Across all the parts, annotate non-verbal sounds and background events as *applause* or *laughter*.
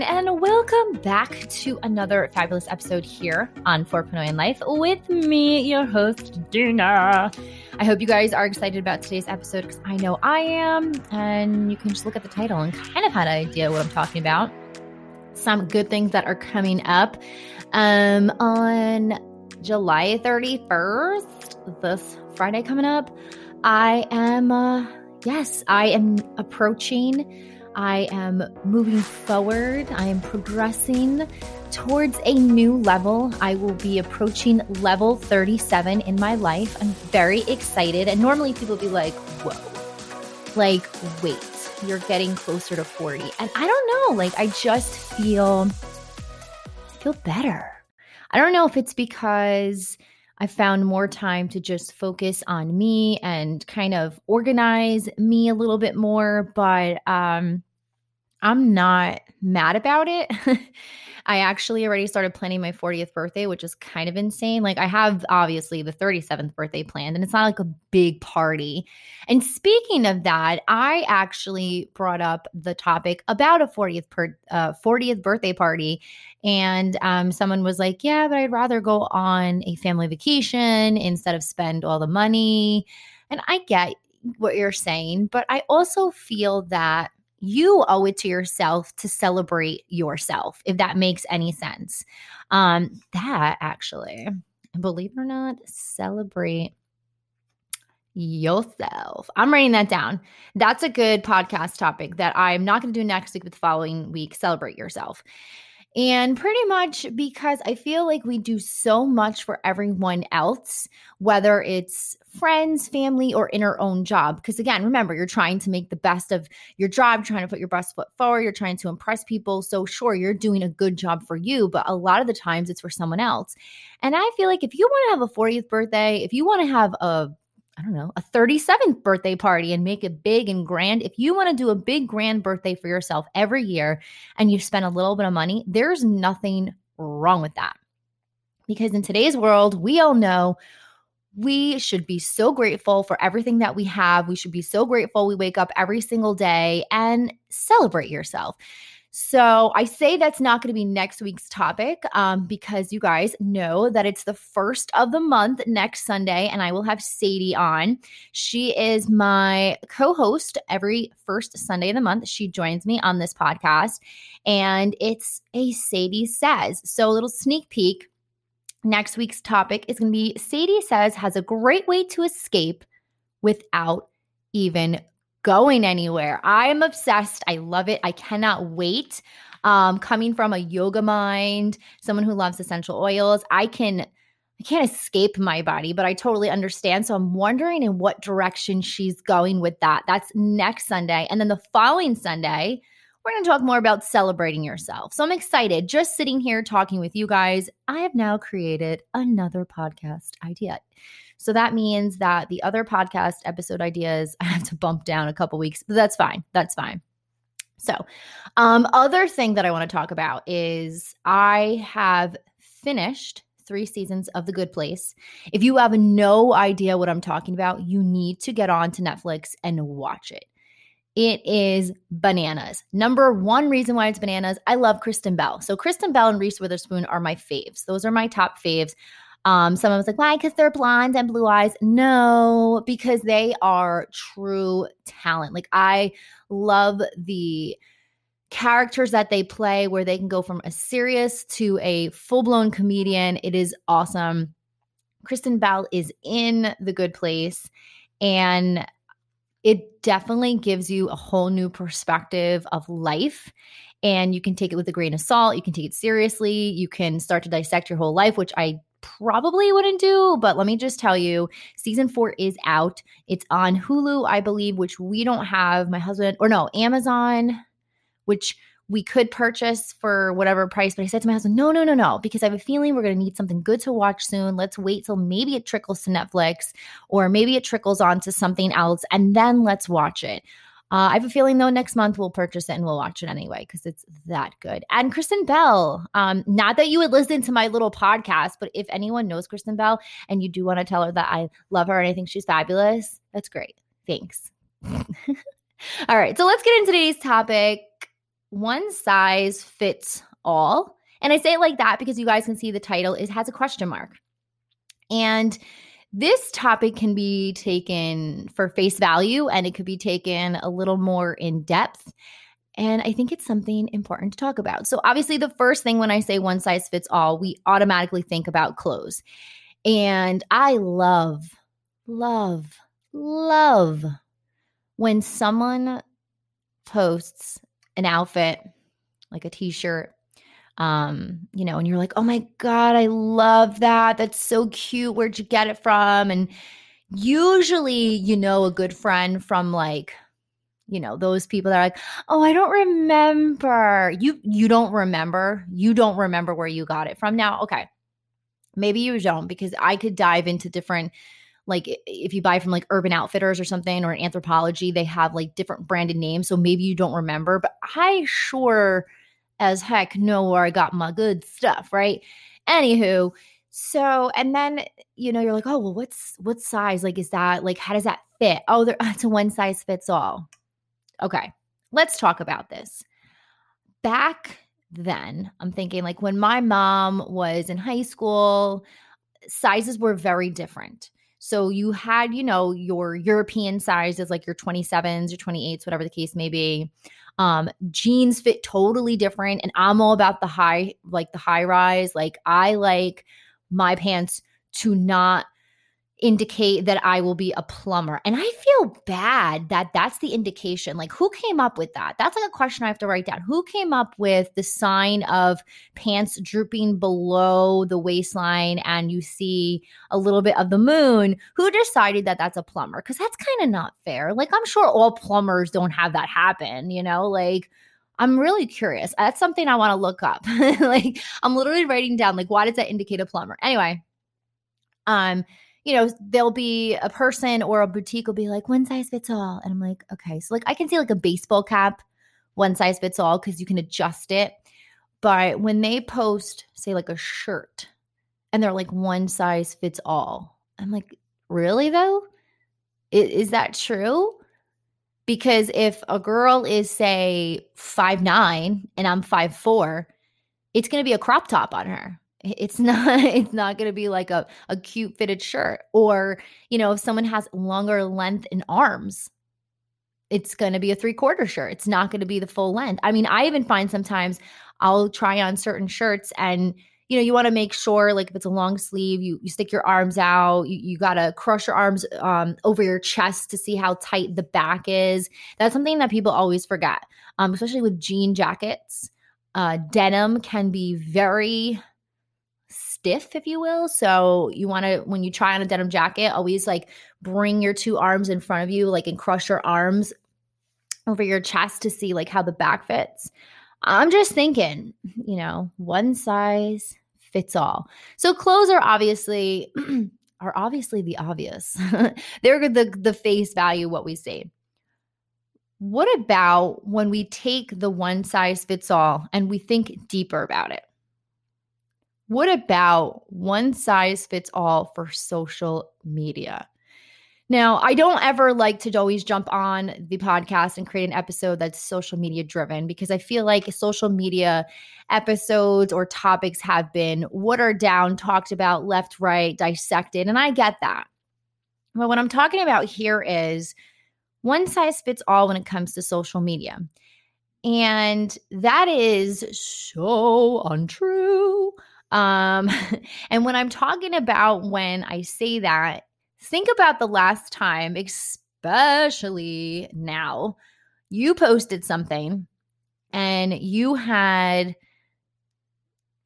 Everyone, and welcome back to another fabulous episode here on 4.0 in Life with me, your host, Dina. I hope you guys are excited about today's episode because I know I am, and you can just look at the title and kind of have an idea what I'm talking about. Some good things that are coming up um, on July 31st, this Friday coming up. I am, uh, yes, I am approaching I am moving forward. I am progressing towards a new level. I will be approaching level 37 in my life. I'm very excited. And normally people be like, whoa, like, wait, you're getting closer to 40. And I don't know, like, I just feel, feel better. I don't know if it's because I found more time to just focus on me and kind of organize me a little bit more, but um I'm not mad about it. *laughs* I actually already started planning my 40th birthday, which is kind of insane. Like, I have obviously the 37th birthday planned, and it's not like a big party. And speaking of that, I actually brought up the topic about a 40th per, uh, 40th birthday party, and um, someone was like, "Yeah, but I'd rather go on a family vacation instead of spend all the money." And I get what you're saying, but I also feel that you owe it to yourself to celebrate yourself, if that makes any sense. Um, that actually, believe it or not, celebrate yourself. I'm writing that down. That's a good podcast topic that I'm not going to do next week, but the following week. Celebrate yourself. And pretty much because I feel like we do so much for everyone else, whether it's friends, family, or in our own job. Because again, remember, you're trying to make the best of your job, trying to put your best foot forward, you're trying to impress people. So, sure, you're doing a good job for you, but a lot of the times it's for someone else. And I feel like if you want to have a 40th birthday, if you want to have a I don't know, a 37th birthday party and make it big and grand. If you want to do a big grand birthday for yourself every year and you spend a little bit of money, there's nothing wrong with that. Because in today's world, we all know we should be so grateful for everything that we have. We should be so grateful we wake up every single day and celebrate yourself. So I say that's not going to be next week's topic um, because you guys know that it's the first of the month next Sunday, and I will have Sadie on. She is my co host every first Sunday of the month. She joins me on this podcast, and it's a Sadie Says. So a little sneak peek. Next week's topic is going to be Sadie Says has a great way to escape without even going anywhere. I am obsessed. I love it. I cannot wait. Um, coming from a yoga mind, someone who loves essential oils, I can I can't escape my body, but I totally understand. So I'm wondering in what direction she's going with that. That's next Sunday. And then the following Sunday, we're going to talk more about celebrating yourself. So I'm excited just sitting here talking with you guys. I have now created another podcast idea. So that means that the other podcast episode ideas *laughs* I have to bump down a couple weeks, but that's fine. That's fine. So, um, other thing that I want to talk about is I have finished three seasons of The Good Place. If you have no idea what I'm talking about, you need to get on to Netflix and watch it. It is bananas. Number one reason why it's bananas, I love Kristen Bell. So Kristen Bell and Reese Witherspoon are my faves. Those are my top faves. Um, someone was like, why? Because they're blonde and blue eyes. No, because they are true talent. Like, I love the characters that they play where they can go from a serious to a full blown comedian. It is awesome. Kristen Bell is in the good place. And it definitely gives you a whole new perspective of life and you can take it with a grain of salt you can take it seriously you can start to dissect your whole life which i probably wouldn't do, but let me just tell you, season four is out. It's on Hulu, I believe, which we don't have. My husband, or no, Amazon, which we could purchase for whatever price. But I said to my husband, no, no, no, no, because I have a feeling we're going to need something good to watch soon. Let's wait till maybe it trickles to Netflix or maybe it trickles onto something else and then let's watch it. Uh, I have a feeling though next month we'll purchase it and we'll watch it anyway because it's that good. And Kristen Bell, um, not that you would listen to my little podcast, but if anyone knows Kristen Bell and you do want to tell her that I love her and I think she's fabulous, that's great. Thanks. *laughs* All right, so let's get into today's topic. one size fits all. And I say it like that because you guys can see the title it has a question mark. And this topic can be taken for face value and it could be taken a little more in depth. And I think it's something important to talk about. So, obviously, the first thing when I say one size fits all, we automatically think about clothes. And I love, love, love when someone posts an outfit, like a t shirt, um, you know, and you're like, oh my God, I love that. That's so cute. Where'd you get it from? And usually, you know, a good friend from like, you know, those people that are like, oh, I don't remember. You you don't remember. You don't remember where you got it from. Now, okay. Maybe you don't, because I could dive into different like if you buy from like urban outfitters or something or Anthropologie they have like different branded names so maybe you don't remember but i sure as heck know where I got my good stuff, right? Anywho, so and then you know you're like, oh well, what's what size? Like, is that like how does that fit? Oh, there, *laughs* it's a one size fits all. Okay, let's talk about this. Back then, I'm thinking like when my mom was in high school, sizes were very different. So you had, you know, your European sizes, like your 27s, your 28s, whatever the case may be. Um, jeans fit totally different. And I'm all about the high, like the high rise. Like I like my pants to not indicate that I will be a plumber. And I feel bad that that's the indication. Like, who came up with that? That's like a question I have to write down. Who came up with the sign of pants drooping below the waistline and you see a little bit of the moon? Who decided that that's a plumber? Because that's kind of not fair. Like, I'm sure all plumbers don't have that happen, you know? Like, I'm really curious. That's something I want to look up. *laughs* like, I'm literally writing down, like, why does that indicate a plumber? Anyway, um, you know, there'll be a person or a boutique will be like, one size fits all. And I'm like, okay. So, like, I can see like a baseball cap, one size fits all, because you can adjust it. But when they post, say, like a shirt, and they're like, one size fits all, I'm like, really though? Is, is that true? Because if a girl is, say, five nine and I'm five four, it's to be a crop top on her it's *laughs* not it's not going to be like a, a cute fitted shirt or you know if someone has longer length in arms it's going to be a three quarter shirt. It's not going to be the full length. I mean i even find sometimes i'll try on certain shirts and you know you want to make sure like if it's a long sleeve you you stick your arms out you, you got to crush your arms um, over your chest to see how tight the back is. That's something that people always forget um, especially with jean jackets. Uh, denim can be very stiff, if you will. So you want to, when you try on a denim jacket, always like bring your two arms in front of you, like and crush your arms over your chest to see like how the back fits. I'm just thinking, you know, one size fits all. So clothes are obviously *clears throat* are obviously the obvious. *laughs* They're the the face value what we see. What about when we take the one size fits all and we think deeper about it? What about one size fits all for social media? Now, I don't ever like to always jump on the podcast and create an episode that's social media driven because I feel like social media episodes or topics have been watered down, talked about left, right, dissected. And I get that. But what I'm talking about here is one size fits all when it comes to social media. And that is so untrue. Um, *laughs* and when I'm talking about when I say that, think about the last time, especially now, you posted something and you had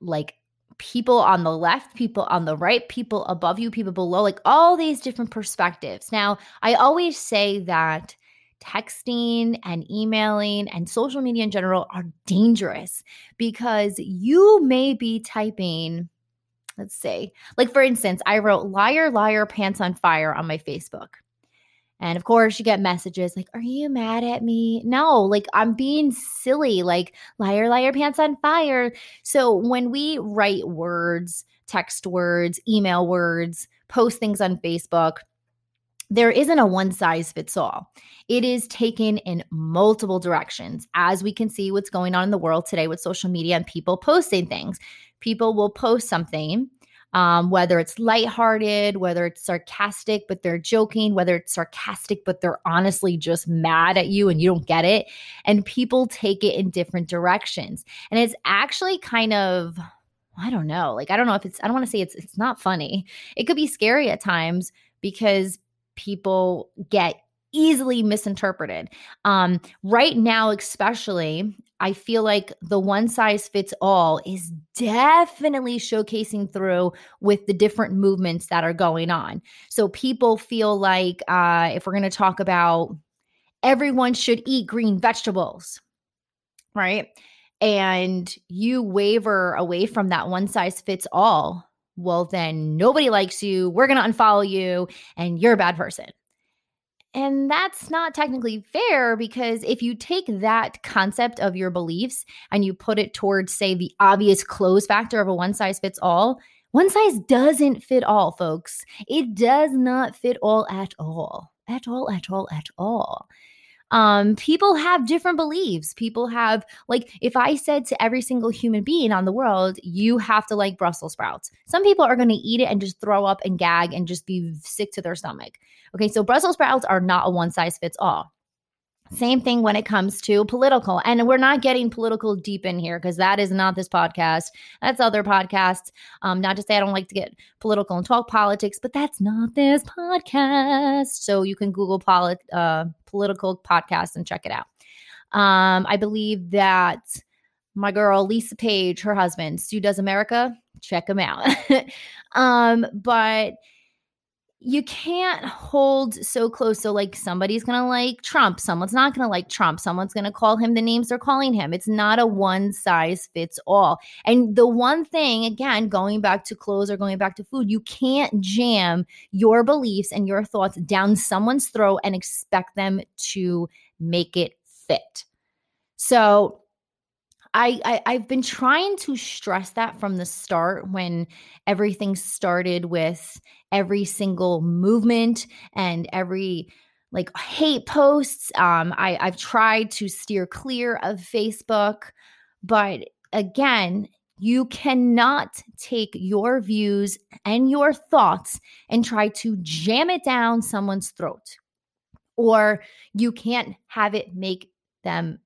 like people on the left, people on the right, people above you, people below, like all these different perspectives. Now, I always say that texting and emailing and social media in general are dangerous because you may be typing let's see like for instance i wrote liar liar pants on fire on my facebook. And of course you get messages like are you mad at me? No like i'm being silly like liar liar pants on fire. So when we write words text words email words post things on facebook there isn't a one size fits all. It is taken in multiple directions. As we can see what's going on in the world today with social media and people posting things. People will post something, um, whether it's lighthearted, whether it's sarcastic, but they're joking, whether it's sarcastic, but they're honestly just mad at you and you don't get it. And people take it in different directions. And it's actually kind of, I don't know. Like, I don't know if it's, I don't want to say it's, it's not funny. It could be scary at times because people get easily misinterpreted. Um, right now, especially, I feel like the one size fits all is definitely showcasing through with the different movements that are going on. So people feel like uh, if we're going to talk about everyone should eat green vegetables, right? And you waver away from that one size fits all well, then nobody likes you. We're going to unfollow you and you're a bad person. And that's not technically fair because if you take that concept of your beliefs and you put it towards, say, the obvious clothes factor of a one size fits all, one size doesn't fit all, folks. It does not fit all at all. At all, at all, at all um, people have different beliefs. People have, like, if I said to every single human being on the world, you have to like Brussels sprouts, some people are going to eat it and just throw up and gag and just be sick to their stomach. Okay, so Brussels sprouts are not a one size fits all. Same thing when it comes to political. And we're not getting political deep in here because that is not this podcast. That's other podcasts. Um, not to say I don't like to get political and talk politics, but that's not this podcast. So you can Google polit- uh, political podcast and check it out. Um, I believe that my girl Lisa Page, her husband, Stu Does America, check him out. *laughs* um, but you can't hold so close. So, like, somebody's going to like Trump, someone's not going to like Trump, someone's going to call him the names they're calling him. It's not a one size fits all. And the one thing, again, going back to clothes or going back to food, you can't jam your beliefs and your thoughts down someone's throat and expect them to make it fit. So, I, I have been trying to stress that from the start when everything started with every single movement and every like hate posts. Um, I, I've tried to steer clear of Facebook, but again, you cannot take your views and your thoughts and try to jam it down someone's throat. Or you can't have it make them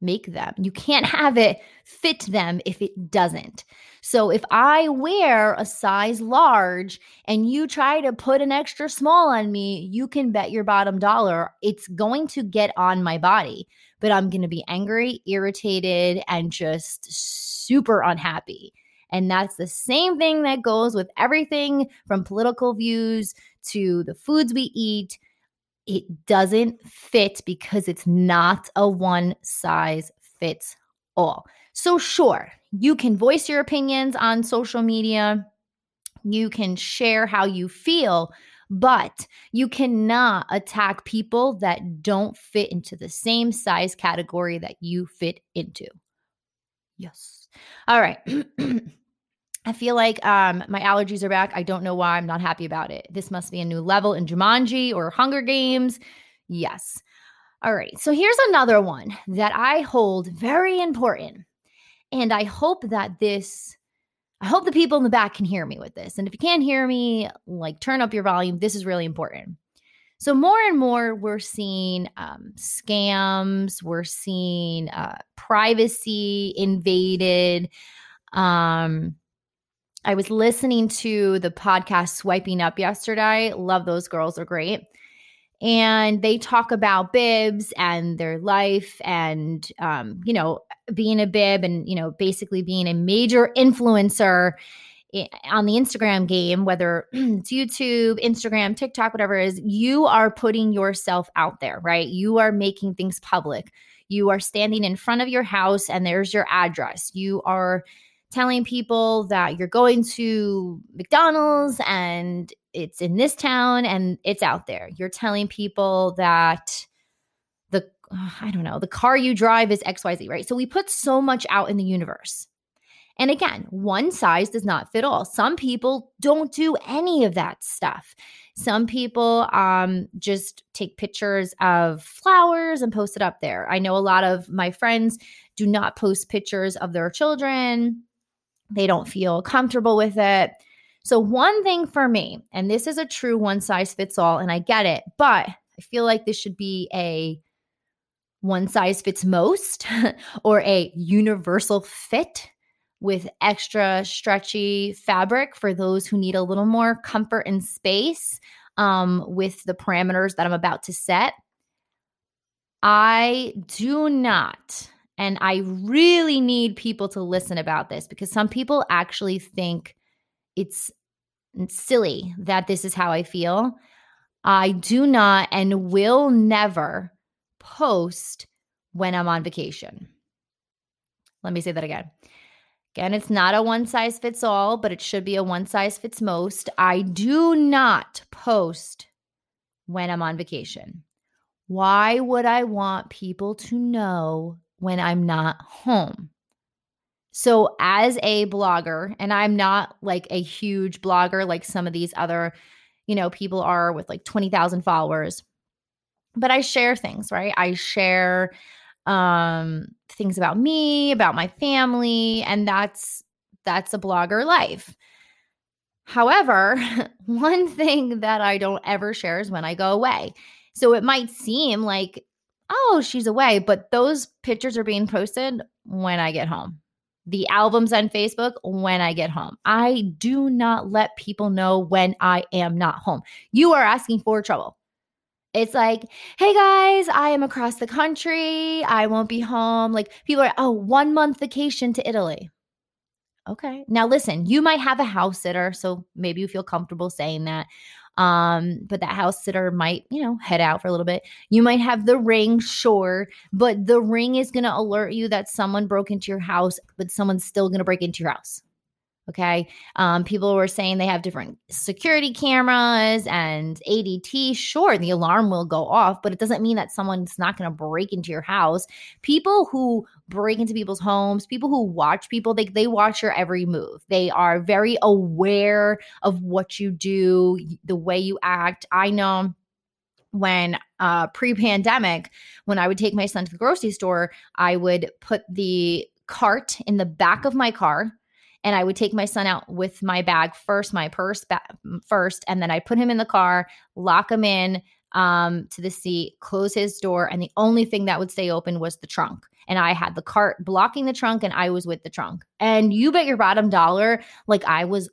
make them. You can't have it fit them if it doesn't. So if I wear a size large and you try to put an extra small on me, you can bet your bottom dollar it's going to get on my body. But I'm going to be angry, irritated, and just super unhappy. And that's the same thing that goes with everything from political views to the foods we eat it doesn't fit because it's not a one size fits all. So, sure, you can voice your opinions on social media, you can share how you feel, but you cannot attack people that don't fit into the same size category that you fit into. Yes. All right. *clears throat* I feel like um, my allergies are back. I don't know why. I'm not happy about it. This must be a new level in Jumanji or Hunger Games. Yes. All right. So here's another one that I hold very important. And I hope that this, I hope the people in the back can hear me with this. And if you can't hear me, like turn up your volume. This is really important. So, more and more, we're seeing um, scams, we're seeing uh, privacy invaded. Um, I was listening to the podcast Swiping Up yesterday. Love those girls, are great. And they talk about bibs and their life and, um, you know, being a bib and, you know, basically being a major influencer on the Instagram game, whether *clears throat* it's YouTube, Instagram, TikTok, whatever it is, you are putting yourself out there, right? You are making things public. You are standing in front of your house and there's your address. You are telling people that you're going to McDonald's and it's in this town and it's out there. You're telling people that the I don't know, the car you drive is XYZ, right? So we put so much out in the universe. And again, one size does not fit all. Some people don't do any of that stuff. Some people um, just take pictures of flowers and post it up there. I know a lot of my friends do not post pictures of their children, they don't feel comfortable with it. So, one thing for me, and this is a true one size fits all, and I get it, but I feel like this should be a one size fits most *laughs* or a universal fit with extra stretchy fabric for those who need a little more comfort and space um, with the parameters that I'm about to set. I do not, and I really need people to listen about this because some people actually think it's silly that this is how I feel. I do not and will never post when I'm on vacation. Let me say that again. Again, it's not a one size fits all, but it should be a one size fits most. I do not post when I'm on vacation. Why would I want people to know when I'm not home? So, as a blogger, and I'm not like a huge blogger like some of these other, you know, people are with like 20,000 followers, but I share things, right? I share um things about me, about my family, and that's that's a blogger life. However, *laughs* one thing that I don't ever share is when I go away. So it might seem like, oh, she's away, but those pictures are being posted when I get home. The albums on Facebook when I get home. I do not let people know when I am not home. You are asking for trouble. It's like, hey guys, I am across the country. I won't be home. Like people are, oh, one month vacation to Italy. Okay. Now listen, you might have a house sitter, so maybe you feel comfortable saying that. Um, but that house sitter might, you know, head out for a little bit. You might have the ring, sure, but the ring is going to alert you that someone broke into your house, but someone's still going to break into your house. Okay. Um, people were saying they have different security cameras and ADT. Sure, the alarm will go off, but it doesn't mean that someone's not going to break into your house. People who break into people's homes, people who watch people, they, they watch your every move. They are very aware of what you do, the way you act. I know when uh, pre-pandemic when i would take my son to the grocery store i would put the cart in the back of my car and I would take my son out with my bag first, my purse ba- first, and then I put him in the car, lock him in um, to the seat, close his door, and the only thing that would stay open was the trunk. And I had the cart blocking the trunk, and I was with the trunk. And you bet your bottom dollar, like I was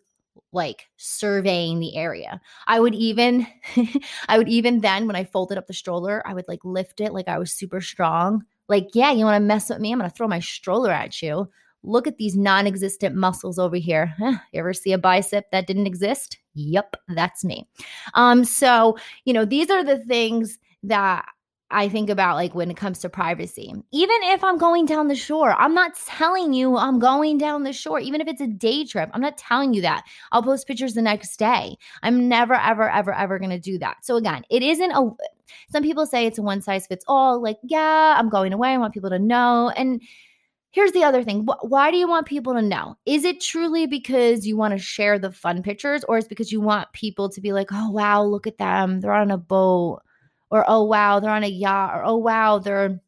like surveying the area. I would even *laughs* I would even then when I folded up the stroller, I would like lift it like I was super strong. Like, yeah, you want to mess with me? I'm going to throw my stroller at you look at these non existent muscles over here. Huh, ever see a bicep that didn't exist? Yep, that's me. Um, so, you know, these are the things that I think about like when it comes to privacy. Even if I'm going down the shore, I'm not telling you I'm going down the shore. Even if it's a day trip, I'm not telling you that. I'll post pictures the next day. I'm never, ever, ever, ever going to do that. So again, it isn't a, some people say it's a one size fits all. Like, yeah, I'm going away. I want people to know. And Here's the other thing. Why do you want people to know? Is it truly because you want to share the fun pictures or is it because you want people to be like, "Oh wow, look at them. They're on a boat." Or, "Oh wow, they're on a yacht." Or, "Oh wow, they're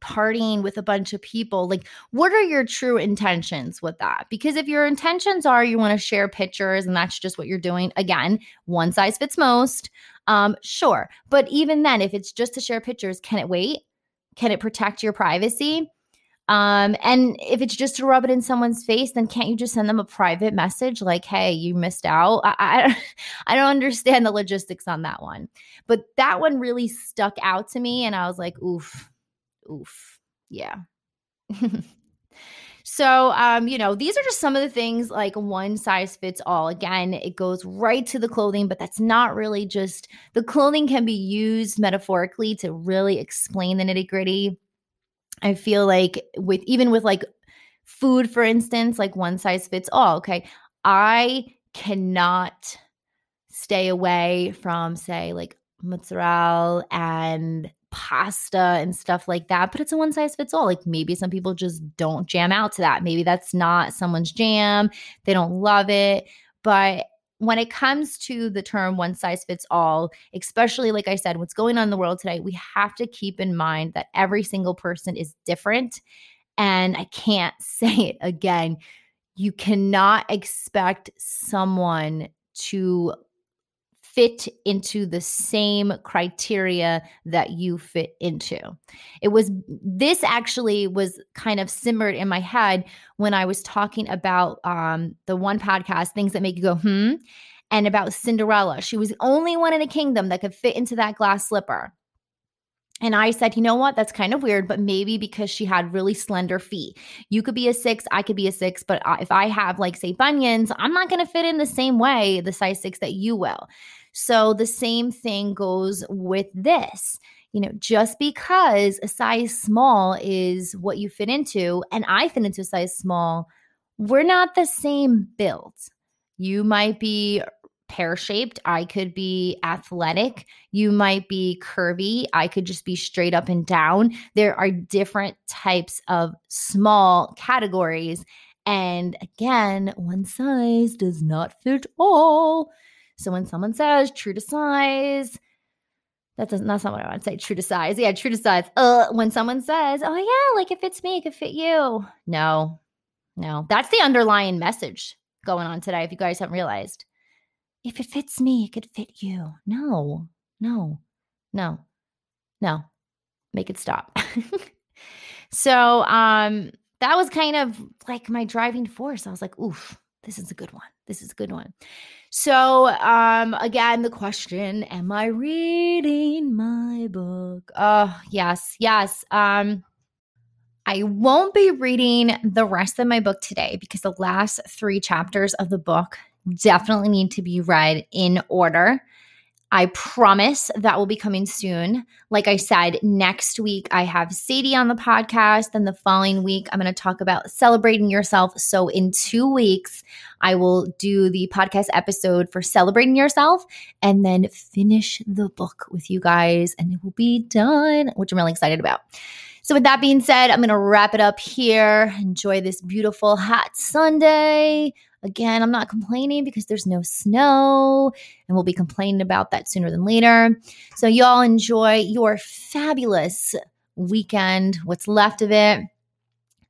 partying with a bunch of people." Like, what are your true intentions with that? Because if your intentions are you want to share pictures and that's just what you're doing, again, one size fits most. Um, sure. But even then, if it's just to share pictures, can it wait? Can it protect your privacy? Um, and if it's just to rub it in someone's face, then can't you just send them a private message like, "Hey, you missed out"? I, I, I *laughs* don't understand the logistics on that one, but that one really stuck out to me, and I was like, "Oof, oof, yeah." *laughs* so, um, you know, these are just some of the things like one size fits all. Again, it goes right to the clothing, but that's not really just the clothing can be used metaphorically to really explain the nitty gritty I feel like with even with like food, for instance, like one size fits all. Okay. I cannot stay away from, say, like mozzarella and pasta and stuff like that, but it's a one size fits all. Like maybe some people just don't jam out to that. Maybe that's not someone's jam. They don't love it. But when it comes to the term one size fits all, especially like I said, what's going on in the world today, we have to keep in mind that every single person is different. And I can't *laughs* say it again. You cannot expect someone to fit into the same criteria that you fit into. It was this actually was kind of simmered in my head when I was talking about um, the one podcast, Things That Make You Go, hmm, and about Cinderella. She was the only one in the kingdom that could fit into that glass slipper. And I said, you know what? That's kind of weird, but maybe because she had really slender feet. You could be a six, I could be a six, but if I have, like, say, bunions, I'm not going to fit in the same way, the size six that you will. So the same thing goes with this. You know, just because a size small is what you fit into, and I fit into a size small, we're not the same build. You might be pear shaped. I could be athletic. You might be curvy. I could just be straight up and down. There are different types of small categories. And again, one size does not fit all. So when someone says true to size, that doesn't that's not what I want to say. True to size. Yeah, true to size. Uh, when someone says, Oh yeah, like if it's me, it could fit you. No, no. That's the underlying message going on today, if you guys haven't realized. If it fits me, it could fit you. No, no, no, no. Make it stop. *laughs* so um that was kind of like my driving force. I was like, oof, this is a good one. This is a good one. So, um, again, the question, am I reading my book? Oh, yes, yes. Um, I won't be reading the rest of my book today because the last three chapters of the book definitely need to be read in order. I promise that will be coming soon. Like I said, next week I have Sadie on the podcast. Then the following week, I'm going to talk about celebrating yourself. So, in two weeks, I will do the podcast episode for celebrating yourself and then finish the book with you guys, and it will be done, which I'm really excited about. So, with that being said, I'm going to wrap it up here. Enjoy this beautiful hot Sunday. Again, I'm not complaining because there's no snow, and we'll be complaining about that sooner than later. So, y'all enjoy your fabulous weekend, what's left of it,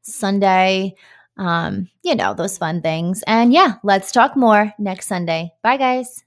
Sunday, um, you know, those fun things. And yeah, let's talk more next Sunday. Bye, guys.